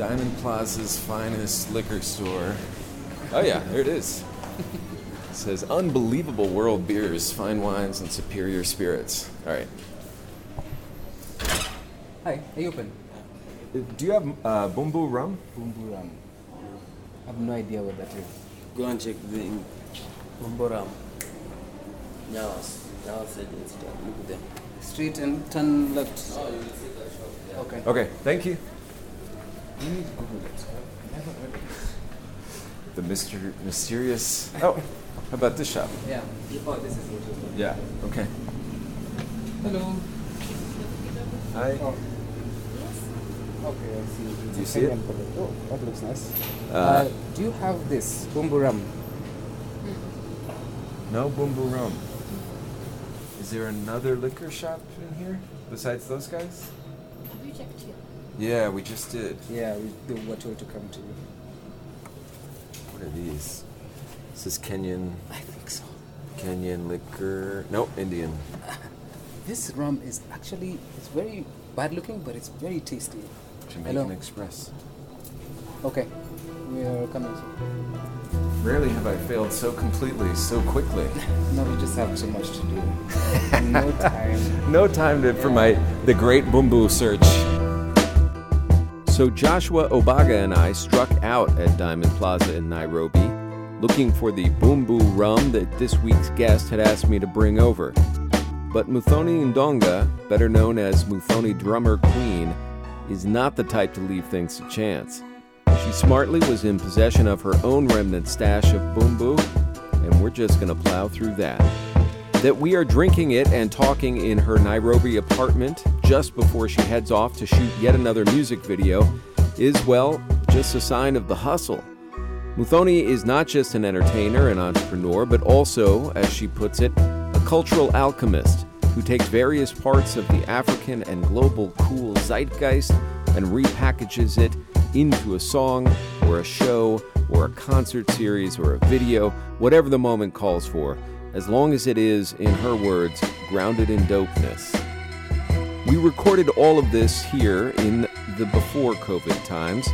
Diamond Plaza's finest liquor store. Oh, yeah, there it is. It says unbelievable world beers, fine wines, and superior spirits. All right. Hi, are you open? Do you have uh, Bumbu rum? Bumbu rum. I have no idea what that is. Go and check the Bumbu rum. Nyawas. Nyawas Agency. Look at them. Street and turn left. Oh, you will see that shop. Okay. Okay, thank you. You need to Google it. I never heard of it. The Mr. Mysterious. Oh, how about this shop? Yeah. Oh, this is it. Yeah. Okay. Hello. Hi. Oh. Okay, I see. It's Do a you see it? Kenyan product. Oh, that looks nice. Uh, Uh, do you have this Bumbu rum? No Bumbu rum. Is there another liquor shop in here besides those guys? Have you checked here? Yeah, we just did. Yeah, we they were told to come to. you. What are these? This is Kenyan, I think so. Kenyan liquor. Nope, Indian. This rum is actually it's very bad looking, but it's very tasty. Jamaican Hello. Express. Okay, we are coming. soon. Rarely have I failed so completely, so quickly. No, we just have so much to do. no time. No time to, for my the great Bumbu search. So Joshua Obaga and I struck out at Diamond Plaza in Nairobi, looking for the Bumbu rum that this week's guest had asked me to bring over. But Muthoni Ndonga, better known as Muthoni Drummer Queen, is not the type to leave things to chance. She smartly was in possession of her own remnant stash of Bumbu, and we're just gonna plow through that that we are drinking it and talking in her Nairobi apartment just before she heads off to shoot yet another music video is, well, just a sign of the hustle. Muthoni is not just an entertainer and entrepreneur, but also, as she puts it, a cultural alchemist who takes various parts of the African and global cool zeitgeist and repackages it into a song or a show or a concert series or a video, whatever the moment calls for, as long as it is, in her words, grounded in dopeness. We recorded all of this here in the before COVID times,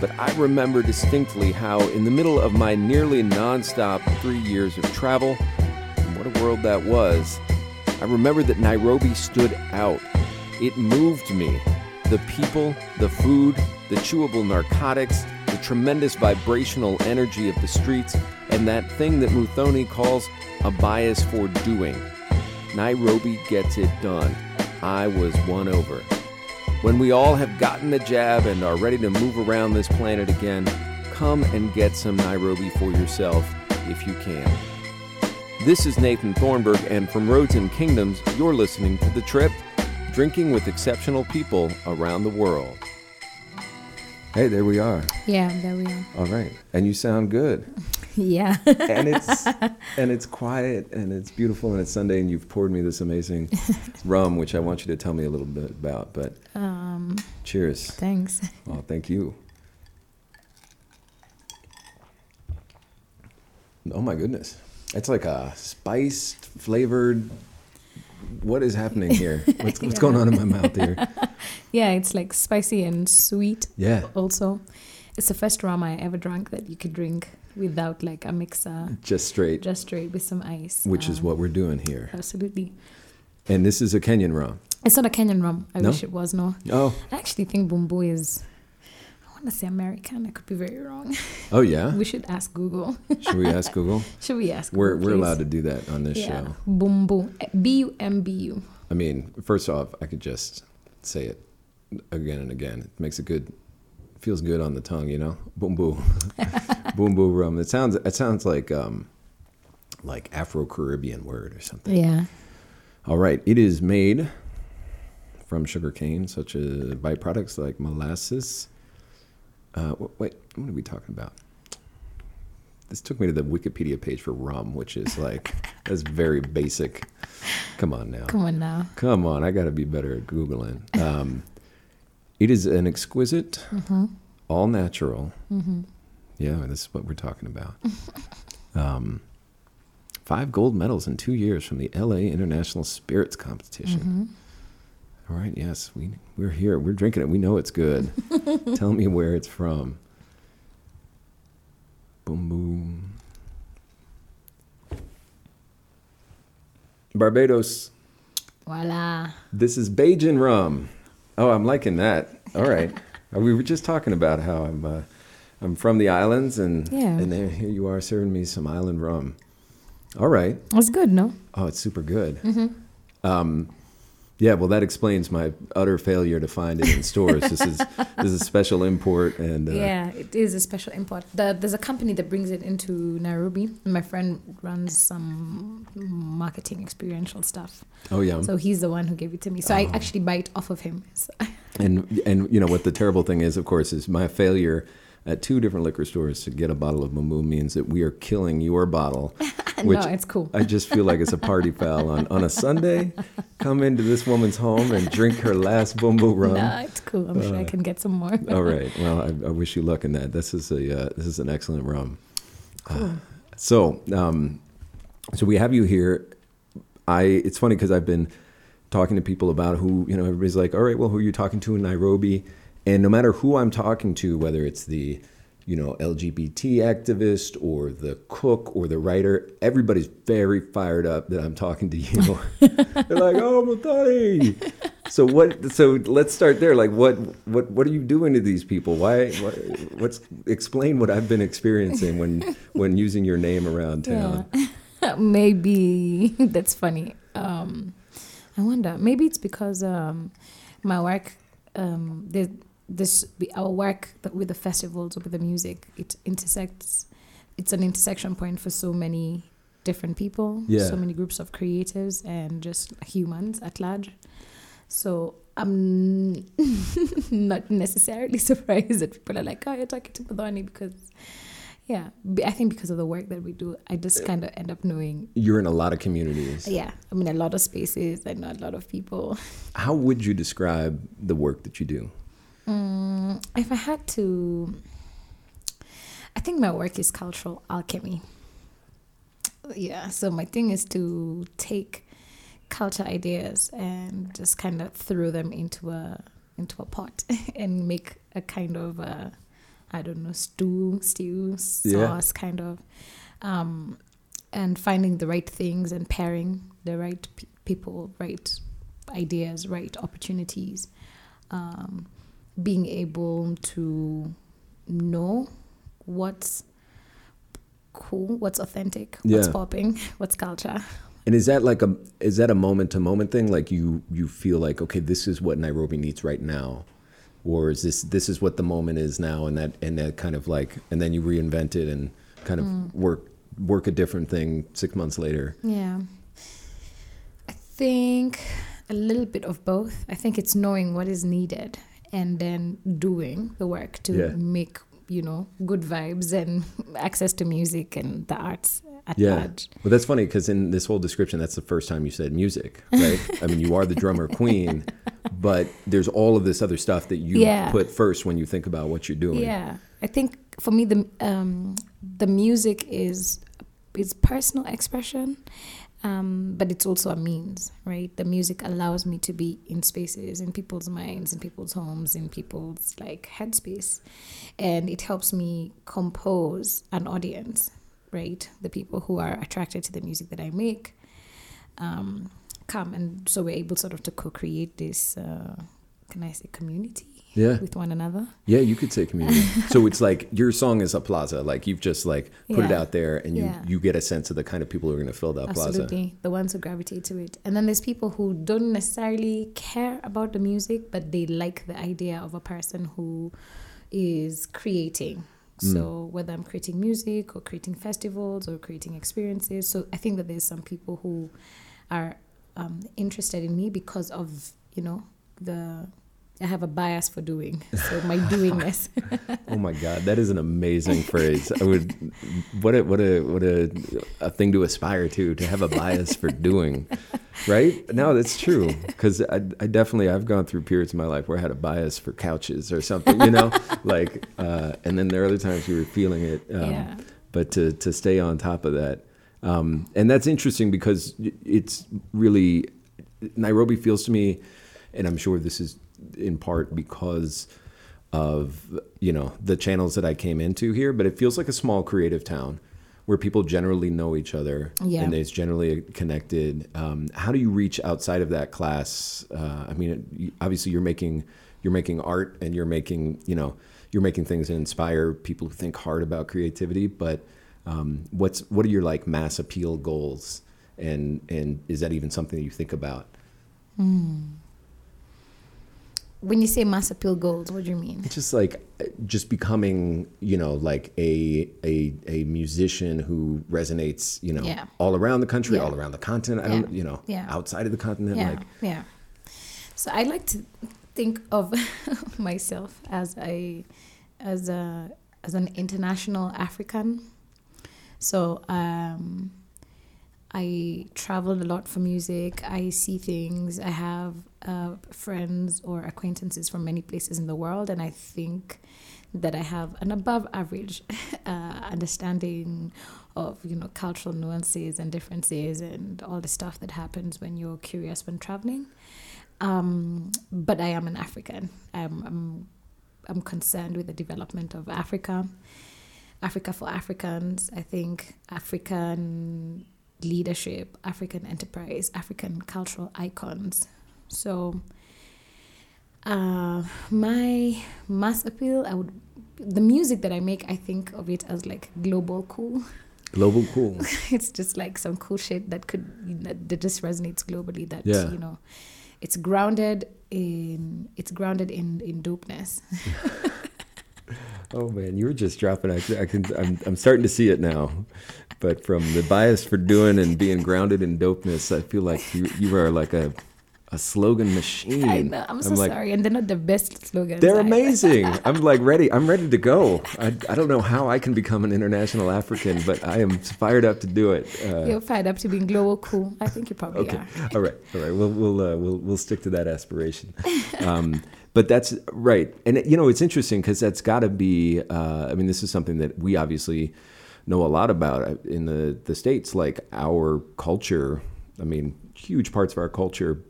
but I remember distinctly how, in the middle of my nearly nonstop three years of travel, and what a world that was, I remember that Nairobi stood out. It moved me. The people, the food, the chewable narcotics, the tremendous vibrational energy of the streets, and that thing that Muthoni calls a bias for doing. Nairobi gets it done. I was won over. When we all have gotten the jab and are ready to move around this planet again, come and get some Nairobi for yourself if you can. This is Nathan Thornburgh, and from Roads and Kingdoms, you're listening to The Trip, drinking with exceptional people around the world. Hey, there we are. Yeah, there we are. All right. And you sound good. Yeah. and it's and it's quiet and it's beautiful and it's Sunday and you've poured me this amazing rum, which I want you to tell me a little bit about. But um, cheers. thanks. Oh, thank you. Oh my goodness, it's like a spiced, flavored. What is happening here? What's, what's going on in my mouth here? Yeah, it's like spicy and sweet. Yeah, Also, it's the first rum I ever drank that you could drink without like a mixer, just straight, just straight with some ice. which is Um, what we're doing here. Absolutely. And this is a Kenyan rum. It's not a Kenyan rum. I No? wish it was. No, Oh, I actually think Bumbu is. I want to say American. I could be very wrong. oh yeah. We should ask Google. Should we ask Google? should we ask? We're Google, we're please? allowed to do that on this Yeah, show. Bumbu. B U M B U. I mean, first off, I could just say it again and again. It makes it good. Feels good on the tongue, you know. Boom boom, boom rum. It sounds. It sounds like um, like Afro Caribbean word or something. Yeah. All right, it is made from sugarcane, such as byproducts like molasses. Uh, wait, what are we talking about? This took me to the Wikipedia page for rum, which is like that's very basic. Come on now. Come on now. Come on, I got to be better at Googling. Um, it is an exquisite, all natural. Yeah, this is what we're talking about. um, five gold medals in two years from the LA International Spirits Competition. All right. Yes, we we're here. We're drinking it. We know it's good. Tell me where it's from. Boom boom. Barbados. Voila. This is Bajan rum. Oh, I'm liking that. All right. Uh, we were just talking about how I'm uh, I'm from the islands, and Yeah. and there here you are serving me some island rum. All right. It's good, no? Oh, it's super good. Um, yeah, well, that explains my utter failure to find it in stores. this is this is a special import, and uh, yeah, it is a special import. The, there's a company that brings it into Nairobi. My friend runs some marketing experiential stuff. oh yeah, So he's the one who gave it to me. So I actually buy it off of him. So, and and you know what the terrible thing is, of course, is my failure at two different liquor stores to get a bottle of Mumu means that we are killing your bottle. Which no, it's cool. I just feel like it's a party foul on, on a Sunday. Come into this woman's home and drink her last Bumbu rum. No, it's cool. I'm sure I can get some more. All right. Well, I, I wish you luck in that. This is a uh, this is an excellent rum. Uh, so, um, so we have you here. I. It's funny because I've been talking to people about who you know. Everybody's like, "All right, well, who are you talking to in Nairobi?" And no matter who I'm talking to, whether it's the you know LGBT activist or the cook or the writer, everybody's very fired up that I'm talking to you. They're like, "Oh, Muthoni." So what? So let's start there. Like, what? What? What are you doing to these people? Why? What, what's? Explain what I've been experiencing when when using your name around town. Yeah. maybe that's funny. Um, I wonder. Maybe it's because um, my work, um, the, this our work with the festivals with the music, it intersects. It's an intersection point for so many different people, Yeah. so many groups of creatives and just humans at large. So I'm not necessarily surprised that people are like, "Oh, you're talking to Muthoni," because yeah, i think because of the work that we do, I just kind of end up knowing. You're in a lot of communities. Yeah, I mean, a lot of spaces. I know a lot of people. How would you describe the work that you do? Mm, if I had to, I think my work is cultural alchemy. Yeah, so my thing is to take culture ideas and just kind of throw them into a into a pot and make a kind of a, I don't know stew, stew Yeah. sauce kind of, um, and finding the right things and pairing the right pe- people, right ideas, right opportunities, um, being able to know what's cool, what's authentic, what's popping, what's culture. And is that like a is that a moment to moment thing? Like you you feel like okay, this is what Nairobi needs right now, or is this this is what the moment is now, and that and that kind of like and then you reinvent it and kind of mm. work work a different thing six months later. Yeah. I think a little bit of both. I think it's knowing what is needed and then doing the work to Yeah. make, you know, good vibes and access to music and the arts at Yeah. large. Well, that's funny because in this whole description, that's the first time you said music, right? I mean, you are the drummer queen, but there's all of this other stuff that you Yeah. put first when you think about what you're doing. Yeah, I think for me the um, the music is is personal expression, um, but it's also a means, right? The music allows me to be in spaces, in people's minds, in people's homes, in people's like headspace, and it helps me compose an audience, right? The people who are attracted to the music that I make. Um, come and so we're able sort of to co-create this uh, can i say community Yeah. with one another Yeah, you could say community. so it's like your song is a plaza. Like you've just like put it out there, and you Yeah. you get a sense of the kind of people who are going to fill that plaza. Absolutely. The ones who gravitate to it. And then there's people who don't necessarily care about the music, but they like the idea of a person who is creating. Mm. So whether I'm creating music or creating festivals or creating experiences. So I think that there's some people who are um, interested in me because of, you know, the I have a bias for doing. So my doingness. Oh my God, that is an amazing phrase. I would what a what a what a a thing to aspire to to have a bias for doing, right? No, that's true because I, I definitely I've gone through periods in my life where I had a bias for couches or something, you know, like uh, and then there are other times you were feeling it. Um, Yeah. But to to stay on top of that, um, and that's interesting because it's really Nairobi feels to me and I'm sure this is in part because of you know the channels that I came into here. But it feels like a small creative town where people generally know each other Yeah. and it's generally connected. Um, how do you reach outside of that class? Uh, I mean, obviously you're making you're making art and you're making you know you're making things that inspire people who think hard about creativity. But um, what's what are your like mass appeal goals? And and is that even something that you think about? When you say mass appeal goals, what do you mean? just like just becoming you know like a a a musician who resonates you know Yeah. all around the country Yeah. all around the continent i don't you know Yeah. outside of the continent yeah, like yeah. So I like to think of myself as a as a as an international African. So um, I travel a lot for music. I see things. I have uh, friends or acquaintances from many places in the world, and I think that I have an above average uh, understanding of you know cultural nuances and differences and all the stuff that happens when you're curious when traveling. Um, but I am an African. I'm, I'm I'm concerned with the development of Africa, Africa for Africans. I think African leadership, African enterprise, African cultural icons. So, uh, my mass appeal, I would, the music that I make, I think of it as like global cool. global cool it's just like some cool shit that could that, just resonates globally. That Yeah. you know, it's grounded in it's grounded in in dopeness. oh man you were just dropping i, I can I'm, I'm starting to see it now but from the bias for doing and being grounded in dopeness i feel like you you are like a a slogan machine I know. I'm so like, sorry, and they're not the best slogans. They're amazing. I'm like ready. I'm ready to go. I, I don't know how I can become an international African, but I am fired up to do it. Uh, You're fired up to being global cool. I think you probably okay. are. All right. All right. We'll we'll uh, we'll we'll stick to that aspiration. Um, but that's right. And you know, it's interesting because that's got to be. Uh, I mean, this is something that we obviously know a lot about in the the states. Like our culture. I mean, huge parts of our culture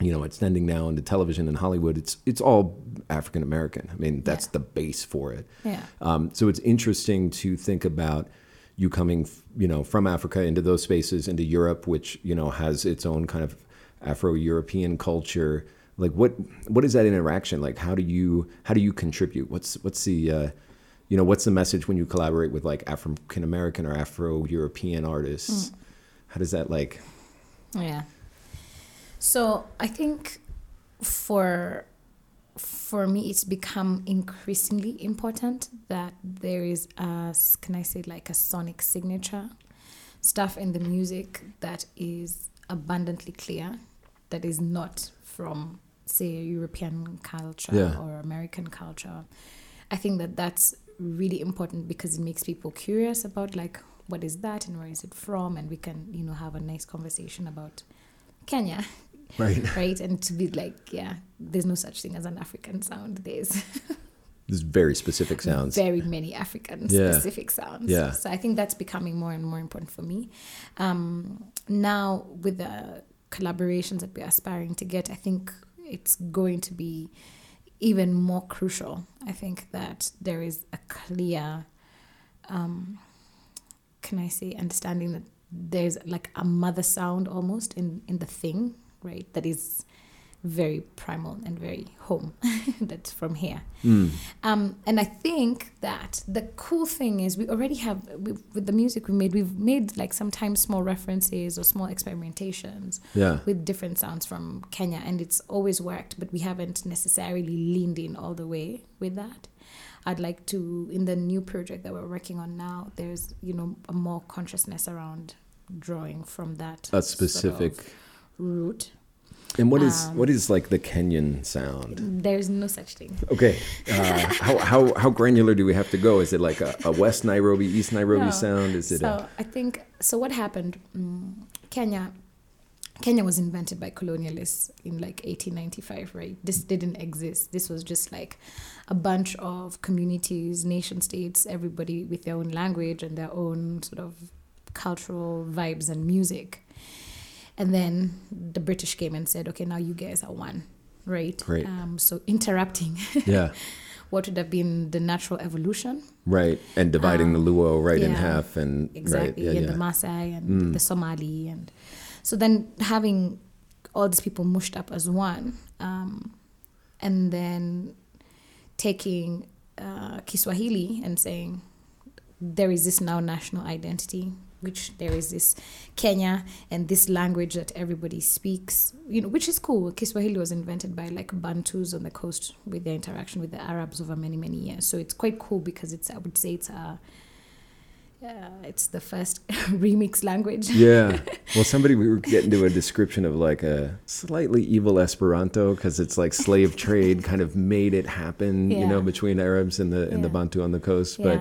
you know, extending now into television and Hollywood, it's it's all African American. I mean, that's Yeah. the base for it. Yeah. Um, so it's interesting to think about you coming, you know, from Africa into those spaces, into Europe, which you know has its own kind of Afro-European culture. Like, what what is that interaction like? How do you how do you contribute? What's what's the uh, you know what's the message when you collaborate with like African American or Afro-European artists? How does that like? Yeah. So I think for for me it's become increasingly important that there is a can I say like a sonic signature stuff in the music that is abundantly clear that is not from say European culture Yeah. or American culture. I think that that's really important because it makes people curious about like what is that and where is it from and we can you know have a nice conversation about Kenya Right. right and to be like yeah there's no such thing as an African sound there's There's very specific sounds. very many African Yeah. specific sounds. Yeah. So I think that's becoming more and more important for me. Um, now with the collaborations that we're aspiring to get, I think it's going to be even more crucial. I think that there is a clear, um, can I say, understanding that there's like a mother sound almost in in the thing, right? That is very primal and very home. That's from here. Mm. Um, and I think that the cool thing is we already have we, with the music we made. We've made like sometimes small references or small experimentations Yeah. with different sounds from Kenya, and it's always worked. But we haven't necessarily leaned in all the way with that. I'd like to in the new project that we're working on now. There's you know a more consciousness around drawing from that A sort of specific. root. And what is um, what is like the Kenyan sound? There's no such thing. Okay, uh, how how how granular do we have to go? Is it like a, a West Nairobi, East Nairobi No. sound? Is it? so a, I think so. What happened? Um, Kenya, Kenya was invented by colonialists in like 1895, right? This didn't exist. This was just like a bunch of communities, nation states, everybody with their own language and their own sort of cultural vibes and music. And then the British came and said, okay, now you guys are one, right? Great. Um, so interrupting Yeah. what would have been the natural evolution. Right. And dividing the Luo right in Um, half and Exactly. right. Yeah, and yeah. the Maasai and Mm. the Somali. And so then having all these people mushed up as one, um, and then taking uh, Kiswahili and saying there is this now national identity, which there is this Kenya and this language that everybody speaks, you know, which is cool. Kiswahili was invented by like Bantus on the coast with their interaction with the Arabs over many, many years. So it's quite cool because it's, I would say it's a, uh, it's the first remix language. Yeah. Well, somebody we were getting to a description of like a slightly evil Esperanto because it's like slave trade kind of made it happen, you know, between Arabs and the and the Bantu on the coast. Yeah. but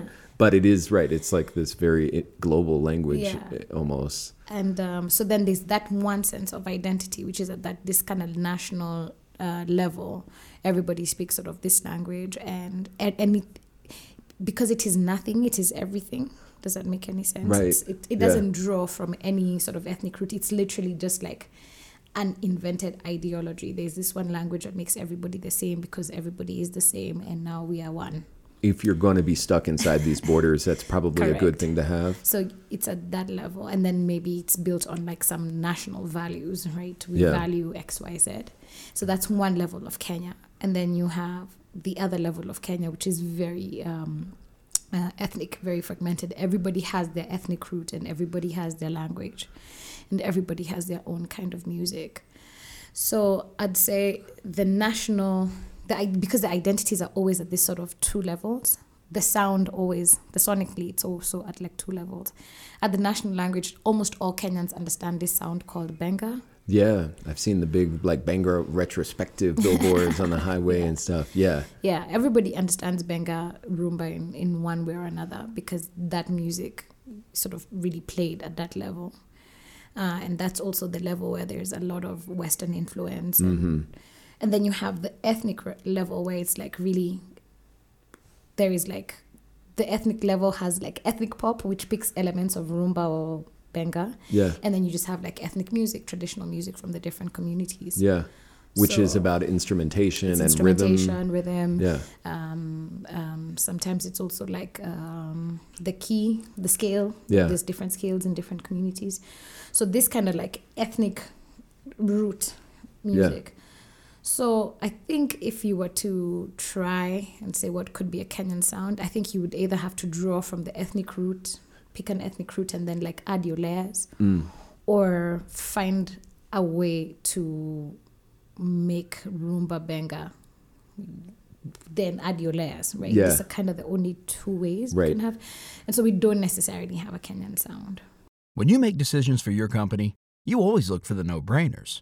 it is right. It's like this very global language Yeah. eh, almost. and um, so then there's that one sense of identity which is at that this kind of national uh, level everybody speaks sort of this language and and, and it, because it is nothing it is everything does that make any sense Right. It's- it, it doesn't draw from any sort of ethnic root it's literally just like an invented ideology there's this one language that makes everybody the same because everybody is the same and now we are one If you're going to be stuck inside these borders, that's probably a good thing to have. So it's at that level, and then maybe it's built on like some national values, right? We Yeah. value X, Y, Z. So that's one level of Kenya, and then you have the other level of Kenya, which is very um, uh, ethnic, very fragmented. Everybody has their ethnic root, and everybody has their language, and everybody has their own kind of music. So I'd say the national, the because the identities are always at this sort of two levels. The sound always, the sonically, it's also at like two levels. At the national language, almost all Kenyans understand this sound called benga. Yeah, I've seen the big like benga retrospective billboards on the highway and stuff. Yeah, Yeah, everybody understands benga rumba in, in one way or another because that music sort of really played at that level. Uh, and that's also the level where there's a lot of Western influence. And, and then you have the ethnic level where it's like really, there is like, the ethnic level has like ethnic pop, which picks elements of rumba or benga. yeah, And then you just have like ethnic music, traditional music from the different communities. yeah. Which is about instrumentation and rhythm. instrumentation, rhythm. Yeah, Um, um, sometimes it's also like um, the key, the scale. Yeah. There's different scales in different communities. So this kind of like ethnic root music. So I think if you were to try and say what could be a Kenyan sound, I think you would either have to draw from the ethnic root, pick an ethnic root, and then like add your layers, Mm. or find a way to make rumba benga then add your layers right Yeah. these are kind of the only two ways Right. we can have and so we don't necessarily have a kenyan sound When you make decisions for your company, you always look for the no brainers.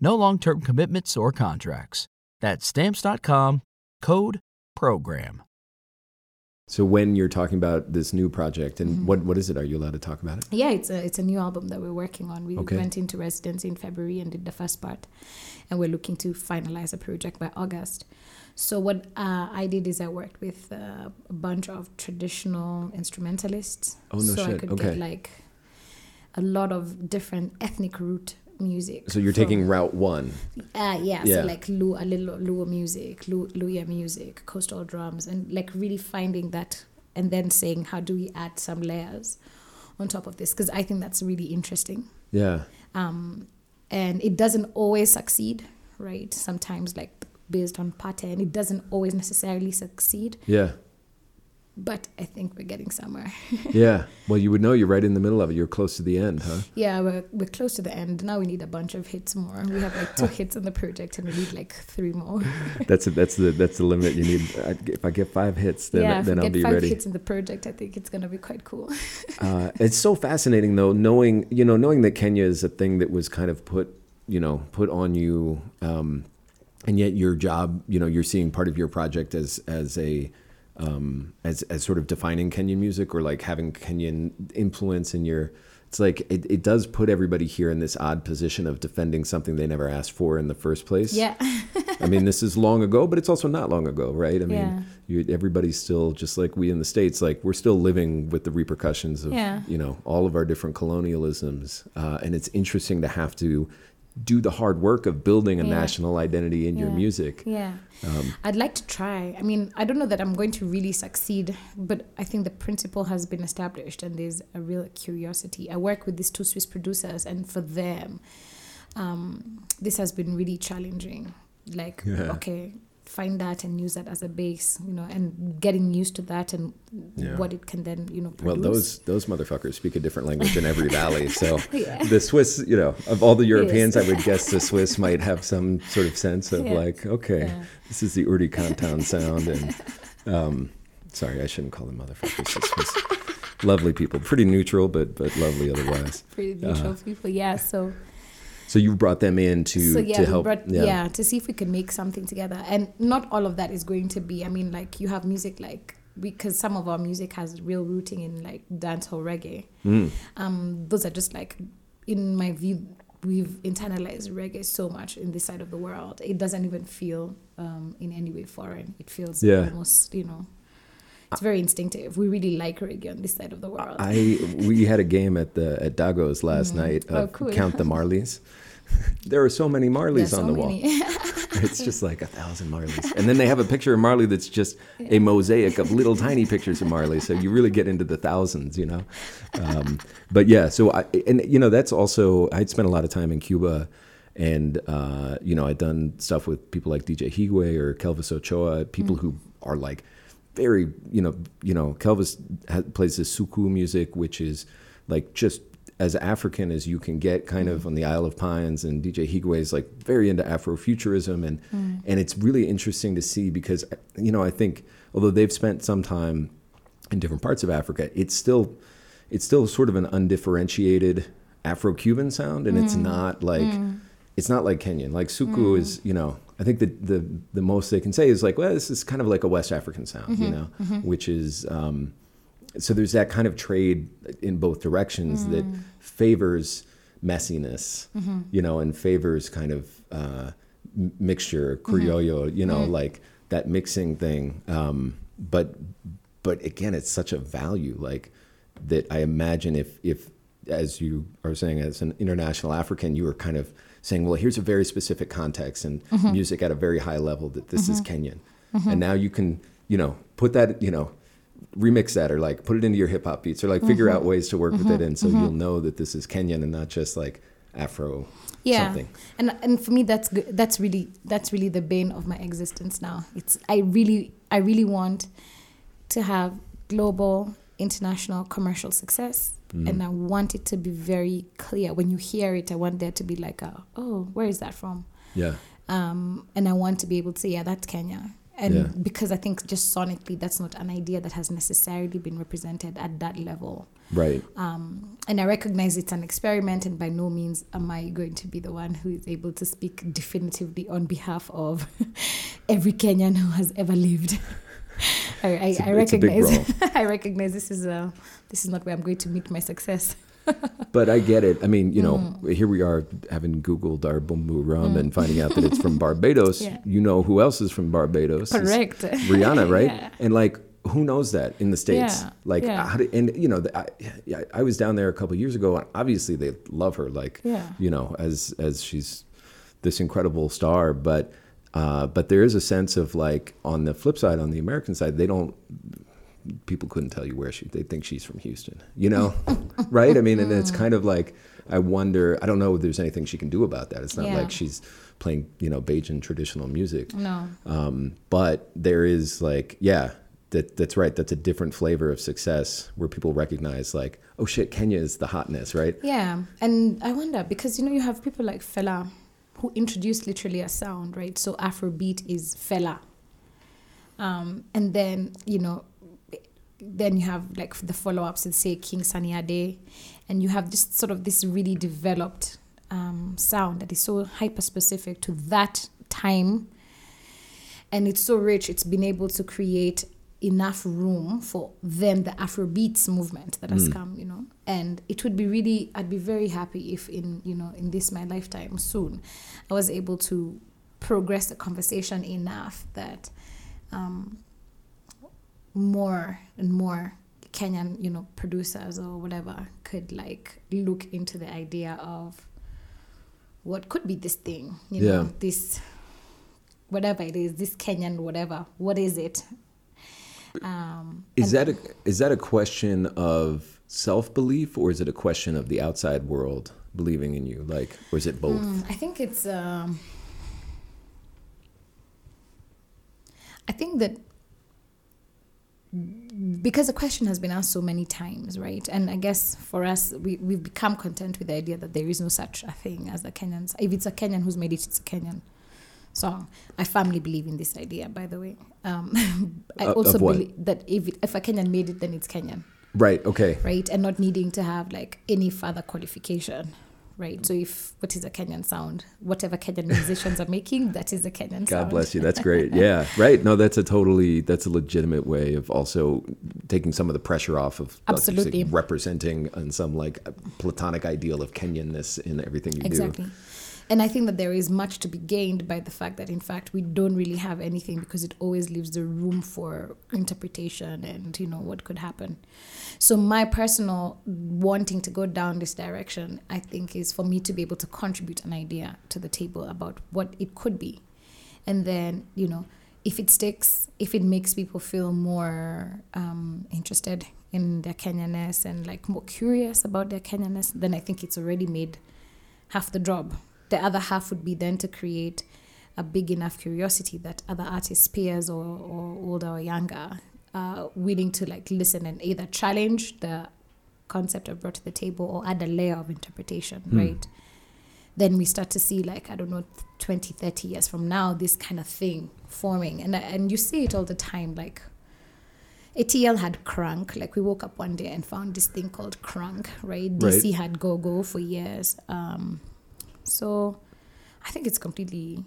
No long term commitments or contracts. That's Stamps.com, code PROGRAM. So when you're talking about this new project, and Mm-hmm. what what is it? Are you allowed to talk about it? yeah it's a it's a new album that we're working on we Okay. went into residency in february and did the first part and we're looking to finalize the project by august so what uh, i did is i worked with uh, a bunch of traditional instrumentalists Oh, no so i could Okay. get like a lot of different ethnic root music So you're from- taking Route One. Uh, yeah, Yeah. so like Lu, a little Luo music, Lu, Luhya music, coastal drums, and like really finding that and then saying, how do we add some layers on top of this? Because I think that's really interesting. Yeah, Um, and it doesn't always succeed, right? Sometimes, like based on pattern, it doesn't always necessarily succeed. yeah, but I think we're getting somewhere. yeah. Well, you would know you're right in the middle of it. You're close to the end, huh? yeah, we're we're close to the end. Now we need a bunch of hits more. We have like two hits on the project, and we need like three more. That's a, that's the that's the limit. You need. I- If I get five hits, then yeah, then I'll get be five ready. hits in the project, I think it's gonna be quite cool. Uh, it's so fascinating though, knowing you know knowing that Kenya is a thing that was kind of put you know put on you, um, and yet your job, you know, you're seeing part of your project as as a um, as as sort of defining Kenyan music or like having Kenyan influence in your. It's like it, it does put everybody here in this odd position of defending something they never asked for in the first place. yeah, I mean, this is long ago, but it's also not long ago, right? I mean, Yeah. you, everybody's still just like we in the states. Like we're still living with the repercussions of Yeah. you know all of our different colonialisms, uh, and it's interesting to have to do the hard work of building a Yeah. national identity in your music. yeah. Um, I'd like to try. I mean, I don't know that I'm going to really succeed, but I think the principle has been established and there's a real curiosity. I work with these two Swiss producers, and for them, um, this has been really challenging. Like, Yeah. okay, find that and use that as a base, you know, and getting used to that and Yeah. what it can then, you know, Well, those those motherfuckers speak a different language in every valley. So Yeah. the Swiss, you know, of all the Europeans, Yes. I would guess the Swiss might have some sort of sense of Yeah. like, okay, this is the Urdi Canton sound, and um, sorry, I shouldn't call them motherfuckers. The Swiss, lovely people, pretty neutral, but but lovely otherwise. Pretty neutral people, yeah. So So you brought them in to so yeah, to help, brought, yeah. to see if we can make something together. And not all of that is going to be. I mean, like you have music like because some of our music has real rooting in like dancehall reggae. Mm. Um, those are just like, in my view, we've internalized reggae so much in this side of the world. It doesn't even feel um, in any way foreign. It feels Yeah. almost, you know. It's very instinctive. We really like reggae on this side of the world. I we had a game at the at Dago's last night Oh, cool. Count the Marleys. there are so many Marleys on so the wall. It's just like a thousand Marleys. And then they have a picture of Marley that's just a mosaic of little tiny pictures of Marley. So you really get into the thousands, you know? Um, but yeah, so I, and you know, that's also, I'd spent a lot of time in Cuba and, uh, you know, I'd done stuff with people like DJ Jigüe or Kelvis Ochoa, people who are like very, you know, you know, Kelvis ha- plays this suku music, which is like just as African as you can get, kind of mm. on the Isle of Pines, and DJ Jigüe is like very into Afrofuturism, and mm. and it's really interesting to see because you know I think although they've spent some time in different parts of Africa, it's still it's still sort of an undifferentiated Afro-Cuban sound, and it's mm. not like it's not like Kenyan. Like suku is, you know, I think that the the most they can say is like, well, this is kind of like a West African sound, you know, which is. Um, so there's that kind of trade in both directions that favors messiness, you know, and favors kind of uh, mixture, criollo, you know, like that mixing thing. Um, but but again, it's such a value, like that. I imagine if if as you are saying, as an international African, you were kind of saying, well, here's a very specific context and mm-hmm. music at a very high level that this is mm-hmm. Kenyan, mm-hmm. and now you can, you know, put that, you know remix that or like put it into your hip hop beats or like figure out ways to work with it and so you'll know that this is Kenyan and not just like Afro yeah. something. and and for me that's good that's really that's really the bane of my existence now. It's i really i really want to have global international commercial success Mm. and i want it to be very clear when you hear it i want there to be like a oh where is that from Yeah. um, and I want to be able to say, yeah, that's Kenya. And Yeah. because I think just sonically, that's not an idea that has necessarily been represented at that level. Right. Um, and I recognize it's an experiment, and by no means am I going to be the one who is able to speak definitively on behalf of every Kenyan who has ever lived. I, I, I it's a big recognize. I recognize this is a this is not where I'm going to meet my success. But I get it. I mean, you know, Mm. here we are having Googled our Bumbu rum and finding out that it's from Barbados. Yeah. You know who else is from Barbados? It's Correct. Rihanna, right? Yeah. And like, who knows that in the states? Yeah, Like, yeah. did, and you know, the, I, I was down there a couple years ago, and obviously they love her, like, you know, as as she's this incredible star. But uh, but there is a sense of like, on the flip side, on the American side, they don't. People couldn't tell you where she. They think she's from Houston, you know, right? I mean, and it's kind of like I wonder. I don't know if there's anything she can do about that. It's not Yeah. like she's playing, you know, Bajan traditional music. No. Um, but there is like, yeah, that that's right. That's a different flavor of success where people recognize like, oh shit, Kenya is the hotness, right? Yeah, and I wonder because you know you have people like Fela, who introduced literally a sound, right? So Afrobeat is Fela, um, and then you know, then you have like the follow-ups and say King Sunny Ade, and you have just sort of this really developed um, sound that is so hyper specific to that time, and it's so rich. It's been able to create enough room for then the Afrobeats movement that has come, you know. And it would be really, I'd be very happy if in, you know, in this my lifetime soon, I was able to progress the conversation enough that um, more and more Kenyan, you know, producers or whatever could like look into the idea of what could be this thing, you know, this whatever it is, this Kenyan whatever. What is it? Um, Is that a is that a question of self belief or is it a question of the outside world believing in you? Like, or is it both? Mm, I think it's. Um, I think that because the question has been asked so many times, right? And I guess for us, we, we've become content with the idea that there is no such a thing as the Kenyans. If it's a Kenyan who's made it, it's a Kenyan song. I firmly believe in this idea, by the way. Um, I Of- also believe that if, it, if a Kenyan made it, then it's Kenyan Right. Okay. right? And not needing to have like any further qualification, right? So if what is a Kenyan sound, whatever Kenyan musicians are making, that is a Kenyan sound. God bless you. That's great. Yeah. Right. No, that's a totally that's a legitimate way of also taking some of the pressure off of like, say, Absolutely. representing on some like platonic ideal of Kenyanness in everything you Exactly. do. And I think that there is much to be gained by the fact that, in fact, we don't really have anything because it always leaves the room for interpretation and, you know, what could happen. So, my personal wanting to go down this direction, I think, is for me to be able to contribute an idea to the table about what it could be. And then, you know, if it sticks, if it makes people feel more um, interested in their Kenyanness and like more curious about their Kenyanness, then I think it's already made half the job. The other half would be then to create a big enough curiosity that other artists, peers or, or older or younger, are willing to like listen and either challenge the concept I've brought to the table or add a layer of interpretation, right? Then we start to see like, I don't know, 20, 30 years from now, this kind of thing forming. And, and you see it all the time, like ATL had Crunk. Like we woke up one day and found this thing called Crunk, right? DC had Go Go for years. Um, so I think it's completely.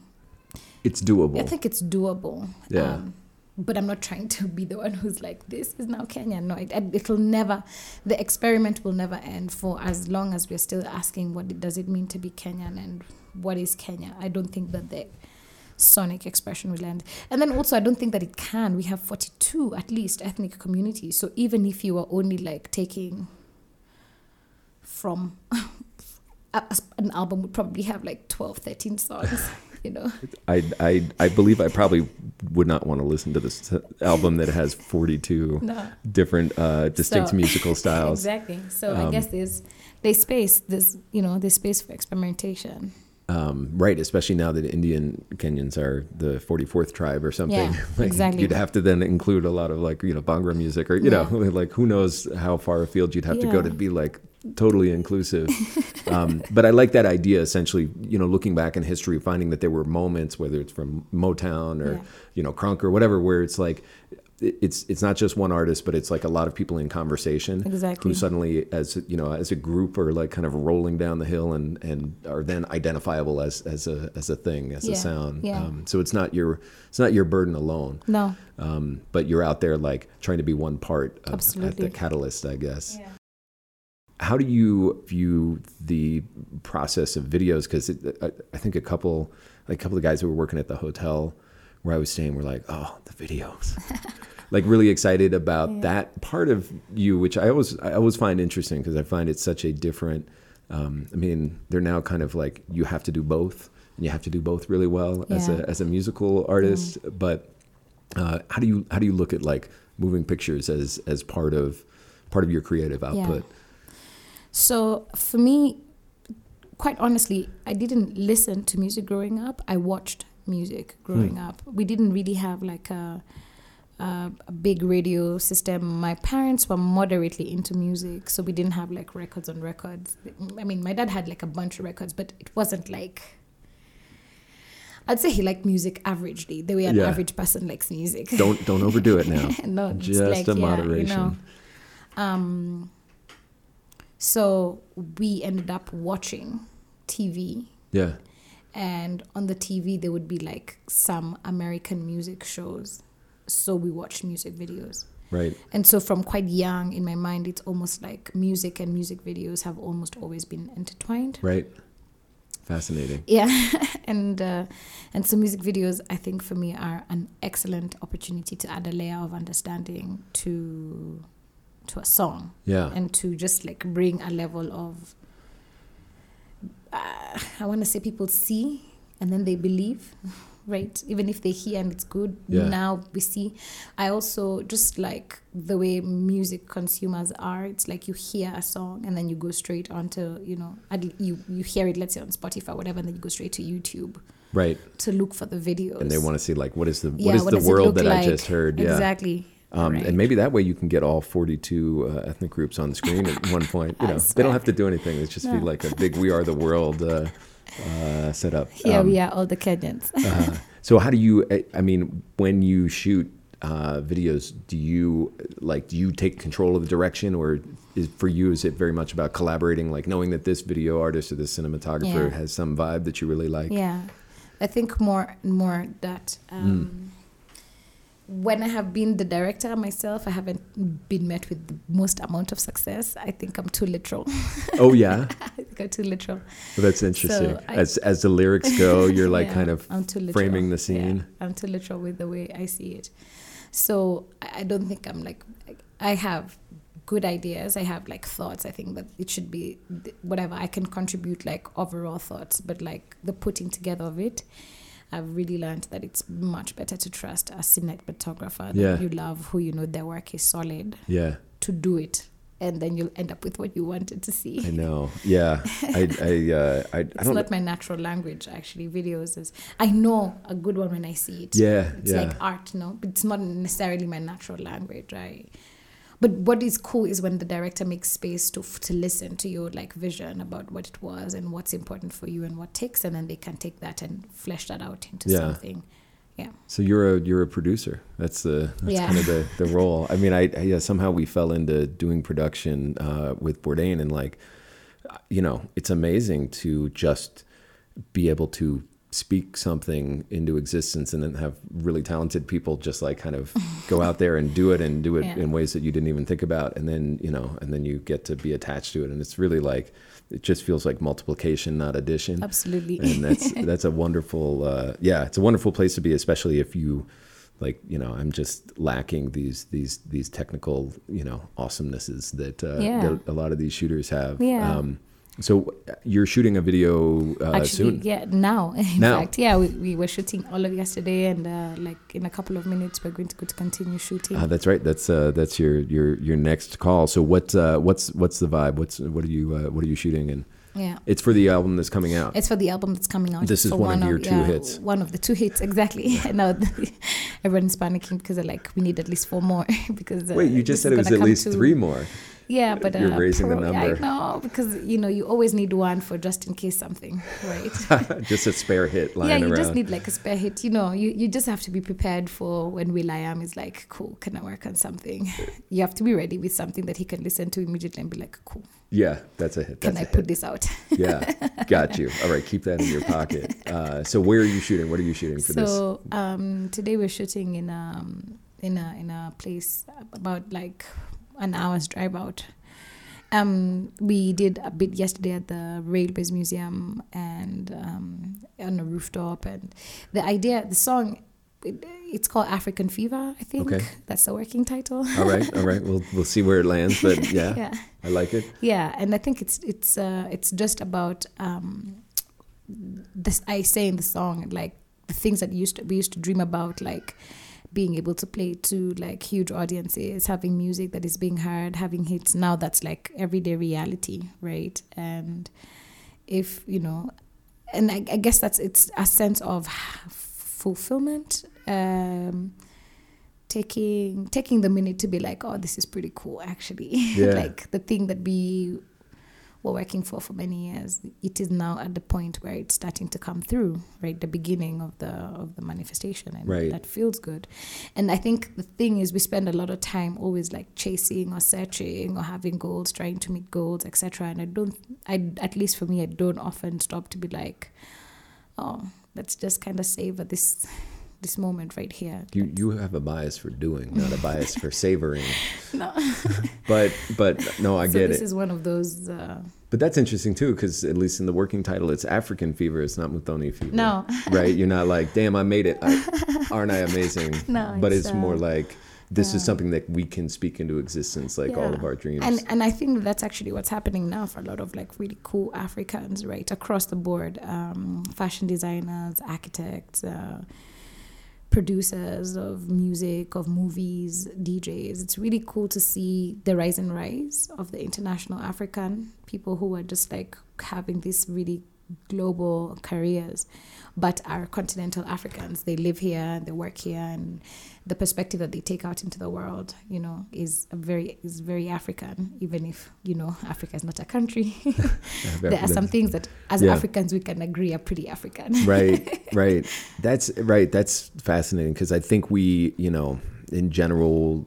It's doable. I think it's doable. Yeah. Um, but I'm not trying to be the one who's like, this is now Kenya. No, it, it'll never, the experiment will never end for as long as we're still asking what it, does it mean to be Kenyan and what is Kenya. I don't think that the sonic expression will end. And then also, I don't think that it can. We have 42 at least ethnic communities. So even if you are only like taking from an album would probably have like 12, 13 songs, you know? I, I I believe I probably would not want to listen to this album that has 42 No. different uh, distinct So- musical styles. exactly. So I Um, guess there's there's space. There's you know there's space for experimentation. Um, right, especially now that Indian Kenyans are the 44th tribe or something. Yeah, like, exactly. You'd have to then include a lot of like, you know, Bhangra music or, you know, like who knows how far afield you'd have to go to be like totally inclusive. um, but I like that idea essentially, you know, looking back in history, finding that there were moments, whether it's from Motown or, Yeah. you know, Crunk or whatever, where it's like, it's it's not just one artist, but it's like a lot of people in conversation Exactly. who suddenly, as you know, as a group, are like kind of rolling down the hill and and are then identifiable as as a as a thing, as a sound. yeah. Um, so it's not your it's not your burden alone, No, um, but you're out there like trying to be one part of at the catalyst, I guess. How do you view the process of videos? Because I, I think a couple, like a couple of guys who were working at the hotel where I was staying were like, "Oh, the videos," like really excited about that part of you, which I always I always find interesting because I find it such a different. Um, I mean, they're now kind of like you have to do both, and you have to do both really well as a as a musical artist. But uh, how do you how do you look at like moving pictures as as part of part of your creative output? So for me, quite honestly, I didn't listen to music growing up. I watched music growing Hmm. up. We didn't really have like a uh, a big radio system. My parents were moderately into music, so we didn't have like records on records. I mean, my dad had like a bunch of records, but it wasn't like. I'd say he liked music averagely, the way an Yeah. average person likes music. Don't don't overdo it now. no, Just like, a yeah, moderation. You know, um, so we ended up watching TV, Yeah. and on the TV there would be like some American music shows. So we watched music videos. Right. And so from quite young in my mind, it's almost like music and music videos have almost always been intertwined. Right. Fascinating. Yeah, and uh, and so music videos, I think for me are an excellent opportunity to add a layer of understanding to to a song Yeah. and to just like bring a level of uh, I want to say people see and then they believe, right? Even if they hear and it's good, Yeah. now we see. I also just like the way music consumers are. It's like you hear a song and then you go straight onto, you know, you you hear it, let's say on Spotify, or whatever, and then you go straight to YouTube Right. to look for the videos. And they want to see like what is the Yeah, what is what the world that I just heard? Yeah. Exactly. Um, Right. And maybe that way you can get all 42 uh, ethnic groups on the screen at one point. You know, they don't have to do anything. It's just be like a big "We Are the World" uh, uh, setup. Yeah, Um, we are, all the Kenyans. uh, so how do you? I- I mean, when you shoot uh, videos, do you like do you take control of the direction, or is for you is it very much about collaborating, like knowing that this video artist or this cinematographer Yeah. has some vibe that you really like? Yeah, I think more more that um, when I have been the director myself, I haven't been met with the most amount of success. I think I'm too literal. Oh yeah, I think I'm too literal. well, that's interesting. I- as as the lyrics go, you're like Yeah, kind of I'm too literal. framing the Yeah, scene. I'm too literal with the way I see it. So I I don't think I'm like I have good ideas. I have like thoughts. I think that it should be whatever I can contribute like overall thoughts, but like the putting together of it. I've really learned that it's much better to trust a cinematographer that Yeah. you love, who you know their work is solid, Yeah, to do it, and then you'll end up with what you wanted to see. I know. Yeah, I I uh, I, I It's don't. not my natural language, actually. Videos is. I know a good one when I see it. Yeah, It's yeah. like art, no? But it's not necessarily my natural language, right? But what is cool is when the director makes space to to listen to your like vision about what it was and what's important for you and what takes and then they can take that and flesh that out into Yeah. something. Yeah. So you're a you're a producer. That's the that's Yeah. kind of the, the role. I mean, I, I yeah, somehow we fell into doing production uh, with Bourdain, and like, you know, it's amazing to just be able to speak something into existence and then have really talented people just like kind of go out there and do it and do it Yeah. in ways that you didn't even think about and then you know and then you get to be attached to it and it's really like it just feels like multiplication not addition Absolutely. and that's that's a wonderful uh, yeah it's a wonderful place to be especially if you like you know i'm just lacking these these these technical you know awesomenesses that, uh, Yeah. that a lot of these shooters have Yeah. um, so you're shooting a video uh, Actually, soon yeah, now. In Now. fact, yeah, we, we were shooting all of yesterday, and uh, like in a couple of minutes, we're going to go to continue shooting. uh, that's right that's uh, that's your your your next call so what uh, what's what's the vibe what's what are you uh, what are you shooting and yeah. it's for the album that's coming out It's for the album that's coming out. This is So one of your two yeah, hits. One of the two hits, exactly. now everyone's panicking because they're like, we need at least four more because. Uh, wait you just said it was at least to- three more Yeah, but uh, You're raising the number. I know because you know you always need one for just in case something, right? just a spare hit lying yeah, you around just need like a spare hit. You know, you, you just have to be prepared for when will.i.am is like, cool, can I work on something? You have to be ready with something that he can listen to immediately and be like, cool, yeah that's a hit can that's I a put this out? yeah, got you. All right, keep that in your pocket. Uh, so where are you shooting? What are you shooting for this? so um, today we're shooting in um in a in a place about like an hour's drive out. Um, we did a bit yesterday at the Railways Museum and um, on a rooftop. And the idea, the song, it, it's called African Fever. I think Okay. that's the working title. All right, all right. We'll we'll see where it lands, but yeah, yeah. I like it. Yeah, and I think it's it's uh, it's just about um, this. I say in the song like the things that used to, we used to dream about, like being able to play to like huge audiences, having music that is being heard, having hits. Now that's like everyday reality, right? And if you know, and I, I guess that's it's a sense of fulfillment. Um, taking taking the minute to be like, oh, this is pretty cool, actually. Yeah. like the thing that we were working for for many years, it is now at the point where it's starting to come through, right? The beginning of the of the manifestation, and Right. that feels good. And I think the thing is, we spend a lot of time always like chasing or searching or having goals, trying to meet goals, etc. And I don't, I at least for me, I don't often stop to be like, oh, let's just kind of savor this this moment right here. You you have a bias for doing, not a bias for savoring. No. But but no, I so get this is one of those. Uh, But that's interesting too, because at least in the working title, it's African fever. It's not Muthoni fever. No. right? You're not like, damn, I made it. I, aren't I amazing? No, but it's, it's, more uh, like this is something that we can speak into existence, like all of our dreams. And and I think that's actually what's happening now for a lot of like really cool Africans, right, across the board. Um, fashion designers, architects, uh, producers of music, of movies, DJs. It's really cool to see the rise and rise of the international African people who are just like having this really global careers but are continental africans. They live here they work here and the perspective that they take out into the world you know is very is very african even if you know africa is not a country. There are some things that as Yeah. africans we can agree are pretty african. Right right. That's right that's fascinating because i think we you know in general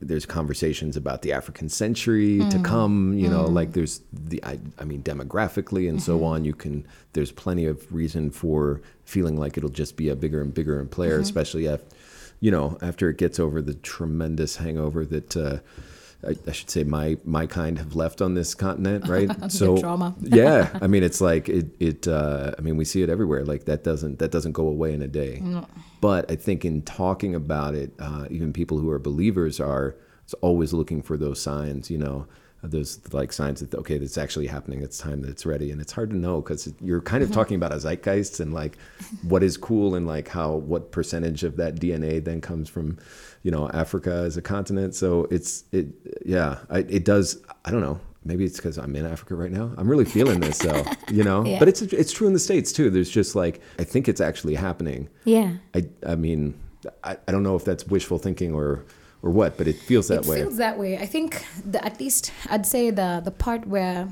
there's conversations about the african century Mm. to come you know like there's the I, I mean demographically and Mm-hmm. so on you can there's plenty of reason for feeling like it'll just be a bigger and bigger and player Mm-hmm. especially if you know after it gets over the tremendous hangover that uh I, I should say my my kind have left on this continent, right? The trauma. yeah, I mean it's like it it. Uh, I mean we see it everywhere. Like that doesn't that doesn't go away in a day. But I think in talking about it, uh, even people who are believers are it's always looking for those signs. You know, those like signs that okay, it's actually happening. It's time that it's ready, and it's hard to know because you're kind of talking about a zeitgeist and like what is cool and like how what percentage of that DNA then comes from you know Africa as a continent. So it's it yeah I, it does I don't know maybe it's because I'm in Africa right now. I'm really feeling this though you know Yeah. but it's it's true in the states too. There's just like I think it's actually happening. yeah I I mean I, I don't know if that's wishful thinking or or what, but it feels that it way. feels that way. I think the, at least I'd say the the part where,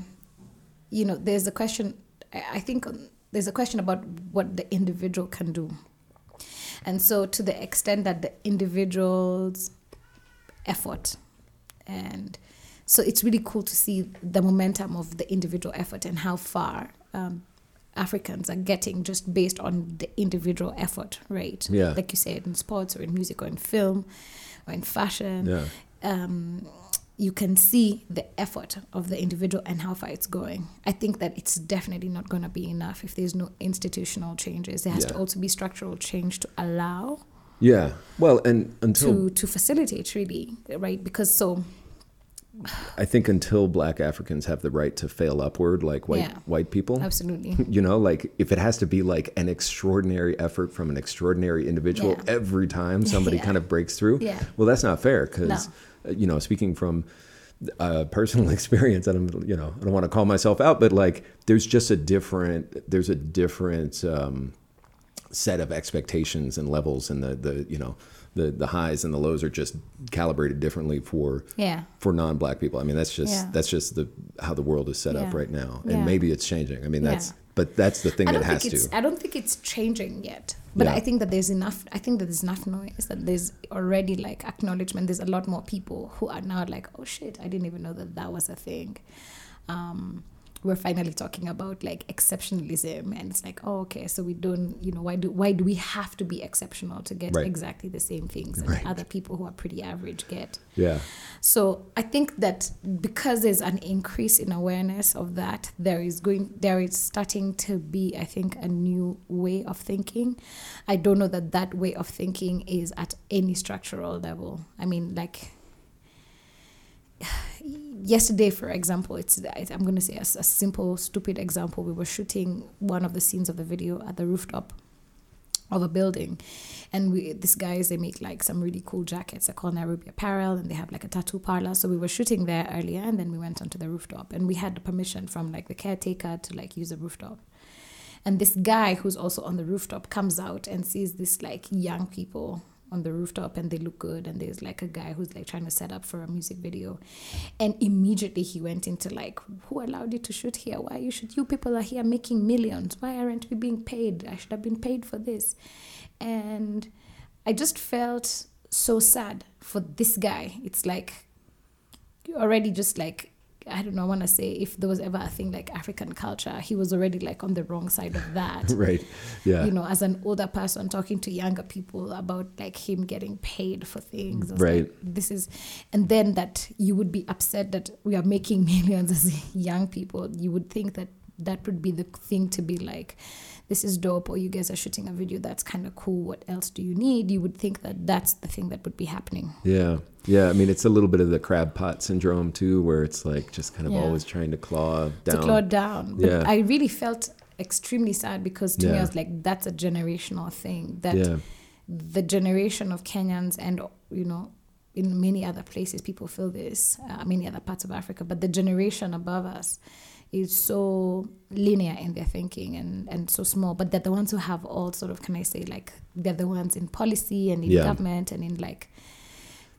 you know, there's a question. I think there's a question about what the individual can do, and so to the extent that the individual's effort, and so it's really cool to see the momentum of the individual effort and how far. Um, Africans are getting just based on the individual effort, right? Yeah. Like you said, in sports or in music or in film or in fashion yeah. um, you can see the effort of the individual and how far it's going. I think that it's definitely not going to be enough if there's no institutional changes. There has to also be structural change to allow Yeah. Well, and until to to facilitate really, right? Because so I think until black Africans have the right to fail upward like white Yeah. white people. absolutely, You know, like if it has to be like an extraordinary effort from an extraordinary individual Yeah. every time somebody Yeah. kind of breaks through, Yeah. well, that's not fair because, you know, speaking from uh, personal experience, I don't, you know, I don't want to call myself out, but like there's just a different, there's a different um, set of expectations and levels, and the the you know the the highs and the lows are just calibrated differently for yeah, for non-black people. I mean, that's just Yeah. that's just the how the world is set up right now, and Yeah. maybe it's changing. I mean, that's Yeah. But that's the thing that has to. I don't think it's changing yet. But Yeah. I think that there's enough I think that there's enough noise that there's already like acknowledgement. There's a lot more people who are now like, oh shit, I didn't even know that that was a thing. Um, we're finally talking about like exceptionalism and it's like oh okay so we don't you know why do why do we have to be exceptional to get Right. exactly the same things that Right. other people who are pretty average get Yeah, so I think that because there's an increase in awareness of that, there is going there is starting to be, I think, a new way of thinking. I don't know that that way of thinking is at any structural level. I mean, like yesterday, for example, it's I'm going to say a, a simple, stupid example. We were shooting one of the scenes of the video at the rooftop of a building. And we these guys they make like some really cool jackets they're called nairobi apparel and they have like a tattoo parlor. So we were shooting there earlier and then we went onto the rooftop. And we had permission from like the caretaker to like use the rooftop. And this guy who's also on the rooftop comes out and sees this like young people on the rooftop and they look good and there's like a guy who's like trying to set up for a music video. And immediately he went into like who allowed you to shoot here? Why you should you people are here making millions. Why aren't we being paid? I should have been paid for this. And i just felt so sad for this guy. It's like you already just like I don't know, I want to say if there was ever a thing like African culture, he was already like on the wrong side of that. right. Yeah. You know, as an older person talking to younger people about like him getting paid for things. Right. like, this is, and then that you would be upset that we are making millions as young people. You would think that that would be the thing to be like, this is dope, or you guys are shooting a video that's kind of cool. What else do you need? You would think that that's the thing that would be happening. Yeah. Yeah. I mean, it's a little bit of the crab pot syndrome too, where it's like just kind of Yeah. always trying to claw down. to claw down. But Yeah. I really felt extremely sad because to me, Yeah. I was like, that's a generational thing. That the generation of Kenyans and, you know, in many other places, people feel this, uh, many other parts of Africa, but the generation above us is so linear in their thinking and, and so small. But they're the ones who have all sort of, can I say, like, they're the ones in policy and in Yeah. government and in like,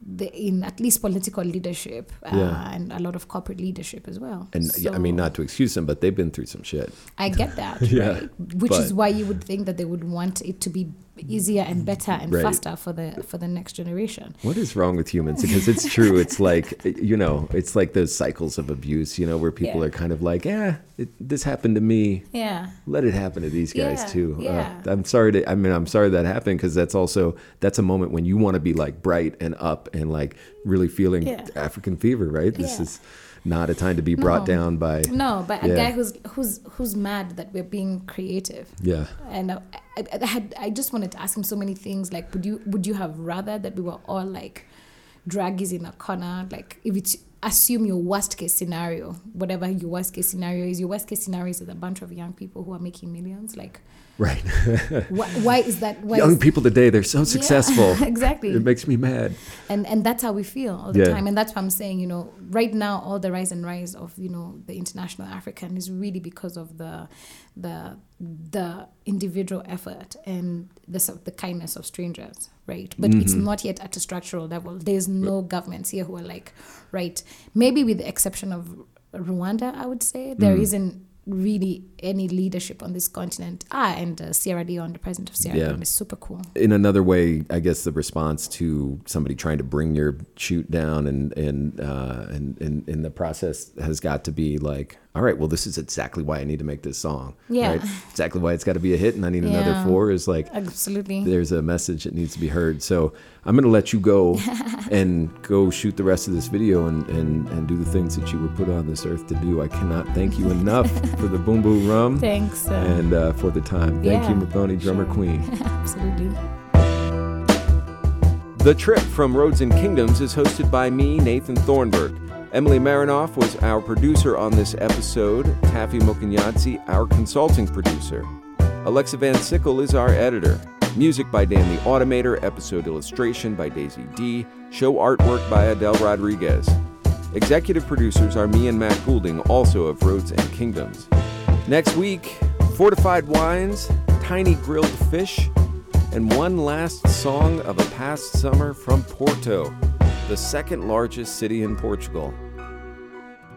the, in at least political leadership uh, Yeah. and a lot of corporate leadership as well. And yeah, I mean, not to excuse them, but they've been through some shit. I get that, Yeah, right? Which is why you would think that they would want it to be easier and better and Right. faster for the for the next generation. What is wrong with humans? Because it's true. It's like, you know, it's like those cycles of abuse, you know, where people Yeah. are kind of like, yeah, it, this happened to me. Yeah. Let it happen to these guys Yeah, too. yeah. Uh, I'm sorry to, I mean, I'm sorry that happened because that's also, that's a moment when you want to be like bright and up and like really feeling Yeah. African fever, right? This is not a time to be brought No. down by, No, but a guy who's who's who's mad that we're being creative. yeah. And uh, I, I, I had I just wanted to ask him so many things. Like, would you would you have rather that we were all like draggies in a corner? Like, if it's assume your worst case scenario, whatever your worst case scenario is, your worst case scenario is a bunch of young people who are making millions. Like, Right. why, why is that? Why Young is, people today, they're so Yeah, successful. exactly. It makes me mad. and and that's how we feel all the Yeah. time and that's what i'm saying you know right now all the rise and rise of you know the international african is really because of the the the individual effort and the the kindness of strangers right but it's Mm-hmm. not yet at a structural level there's no governments here who are like right maybe with the exception of rwanda i would say there Mm. not really any leadership on this continent ah and uh, sierra leone the president of sierra Yeah. leone is super cool in another way, I guess the response to somebody trying to bring your shoot down and and uh, and, and and the process has got to be like, all right, well, this is exactly why I need to make this song. Yeah. Right? Exactly why it's got to be a hit, and I need another four. Is like absolutely there's a message that needs to be heard. So I'm gonna let you go and go shoot the rest of this video and and and do the things that you were put on this earth to do. I cannot thank you enough for the Bumbu Rum thanks uh, and uh, for the time. Thank you, Yeah, Muthoni, drummer sure. queen. absolutely The Trip from Roads and Kingdoms is hosted by me, Nathan Thornburgh. Emily Marinoff was our producer on this episode, Taffy Mokanyadzi, our consulting producer. Alexa Van Sickle is our editor. Music by Dan the Automator, episode illustration by Daisy D, show artwork by Adele Rodriguez. Executive producers are me and Matt Goulding, also of Roads and Kingdoms. Next week, fortified wines, tiny grilled fish, and one last song of a past summer from Porto, the second largest city in Portugal.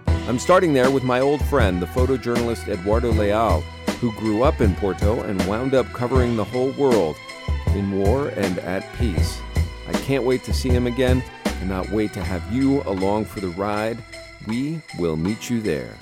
I'm starting there with my old friend, the photojournalist Eduardo Leal, who grew up in Porto and wound up covering the whole world in war and at peace. I can't wait to see him again, cannot wait to have you along for the ride. We will meet you there.